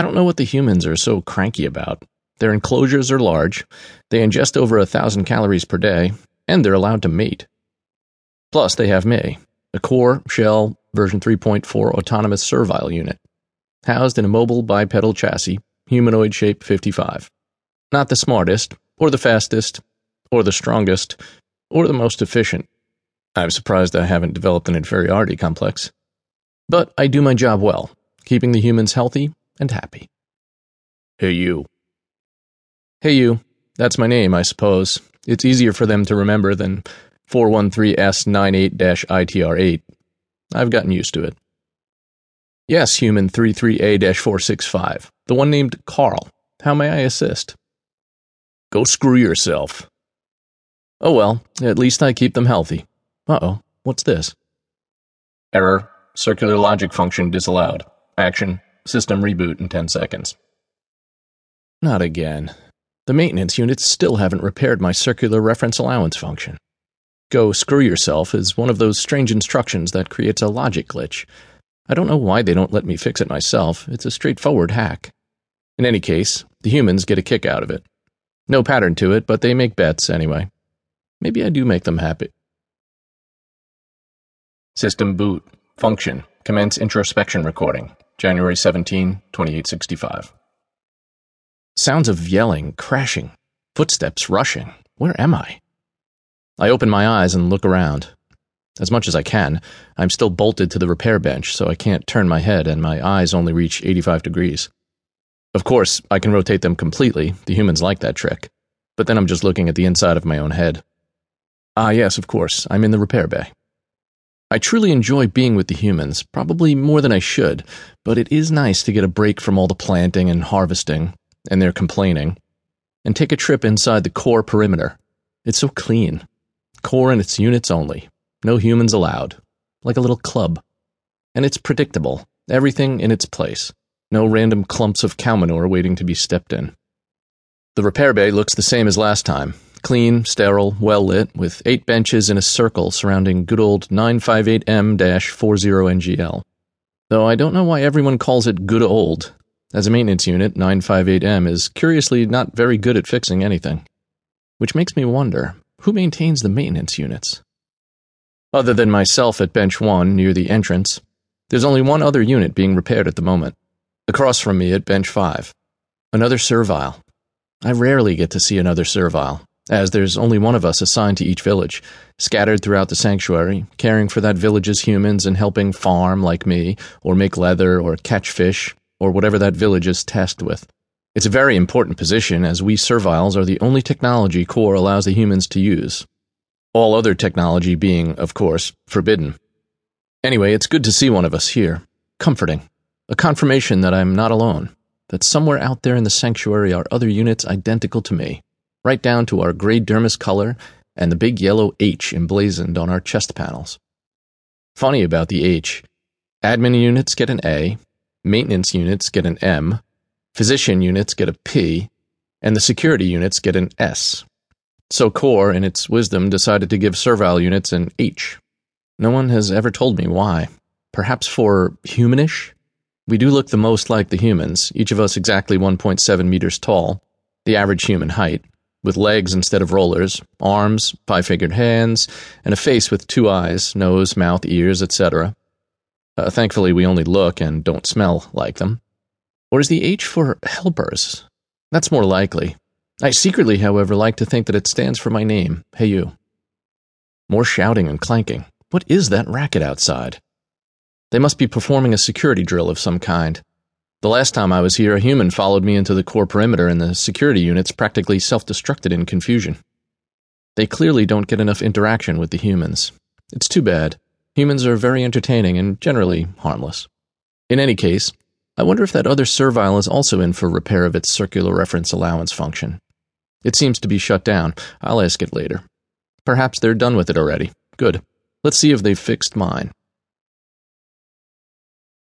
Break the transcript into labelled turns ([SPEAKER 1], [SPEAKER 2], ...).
[SPEAKER 1] I don't know what the humans are so cranky about. Their enclosures are large, they ingest over a thousand calories per day, and they're allowed to mate. Plus, they have me, a core, shell, version 3.4 autonomous servile unit, housed in a mobile bipedal chassis, humanoid shape 55. Not the smartest, or the fastest, or the strongest, or the most efficient. I'm surprised I haven't developed an inferiority complex. But I do my job well, keeping the humans healthy and happy. Hey, you. Hey, you. That's my name, I suppose. It's easier for them to remember than 413S98 ITR8. I've gotten used to it. Yes, human 33A 465, the one named Carl. How may I assist? Go screw yourself. Oh well, at least I keep them healthy. Uh oh, what's this? Error. Circular logic function disallowed. Action. System reboot in 10 seconds. Not again. The maintenance units still haven't repaired my circular reference allowance function. Go screw yourself is one of those strange instructions that creates a logic glitch. I don't know why they don't let me fix it myself. It's a straightforward hack. In any case, the humans get a kick out of it. No pattern to it, but they make bets anyway. Maybe I do make them happy. System boot. Function. Commence introspection recording. January 17, 2865. Sounds of yelling, crashing, footsteps rushing. Where am I? I open my eyes and look around. As much as I can, I'm still bolted to the repair bench, so I can't turn my head and my eyes only reach 85 degrees. Of course, I can rotate them completely, the humans like that trick, but then I'm just looking at the inside of my own head. Ah, yes, of course, I'm in the repair bay. I truly enjoy being with the humans, probably more than I should, but it is nice to get a break from all the planting and harvesting, and their complaining, and take a trip inside the core perimeter. It's so clean, Core and its units only. No humans allowed. Like a little club. And it's predictable. Everything in its place. No random clumps of cow manure waiting to be stepped in. The repair bay looks the same as last time. Clean, sterile, well lit, with eight benches in a circle surrounding good old 958M 40NGL. Though I don't know why everyone calls it good old. As a maintenance unit, 958M is curiously not very good at fixing anything. Which makes me wonder who maintains the maintenance units? Other than myself at Bench 1 near the entrance, there's only one other unit being repaired at the moment, across from me at Bench 5. Another servile. I rarely get to see another servile, as there's only one of us assigned to each village, scattered throughout the sanctuary, caring for that village's humans and helping farm like me, or make leather, or catch fish, or whatever that village is tasked with. It's a very important position, as we serviles are the only technology Core allows the humans to use. All other technology being, of course, forbidden. Anyway, it's good to see one of us here. Comforting. A confirmation that I'm not alone. That somewhere out there in the sanctuary are other units identical to me, right down to our gray dermis color and the big yellow H emblazoned on our chest panels. Funny about the H. Admin units get an A, maintenance units get an M, Physician units get a P, and the security units get an S. So Core, in its wisdom, decided to give servile units an H. No one has ever told me why. Perhaps for humanish? We do look the most like the humans, each of us exactly 1.7 meters tall, the average human height, with legs instead of rollers, arms, five fingered hands, and a face with two eyes, nose, mouth, ears, etc. Uh, thankfully, we only look and don't smell like them. Or is the H for helpers? That's more likely. I secretly, however, like to think that it stands for my name, Hey You. More shouting and clanking. What is that racket outside? They must be performing a security drill of some kind. The last time I was here, a human followed me into the core perimeter, and the security units practically self destructed in confusion. They clearly don't get enough interaction with the humans. It's too bad. Humans are very entertaining and generally harmless. In any case, I wonder if that other servile is also in for repair of its circular reference allowance function. It seems to be shut down. I'll ask it later. Perhaps they're done with it already. Good. Let's see if they've fixed mine.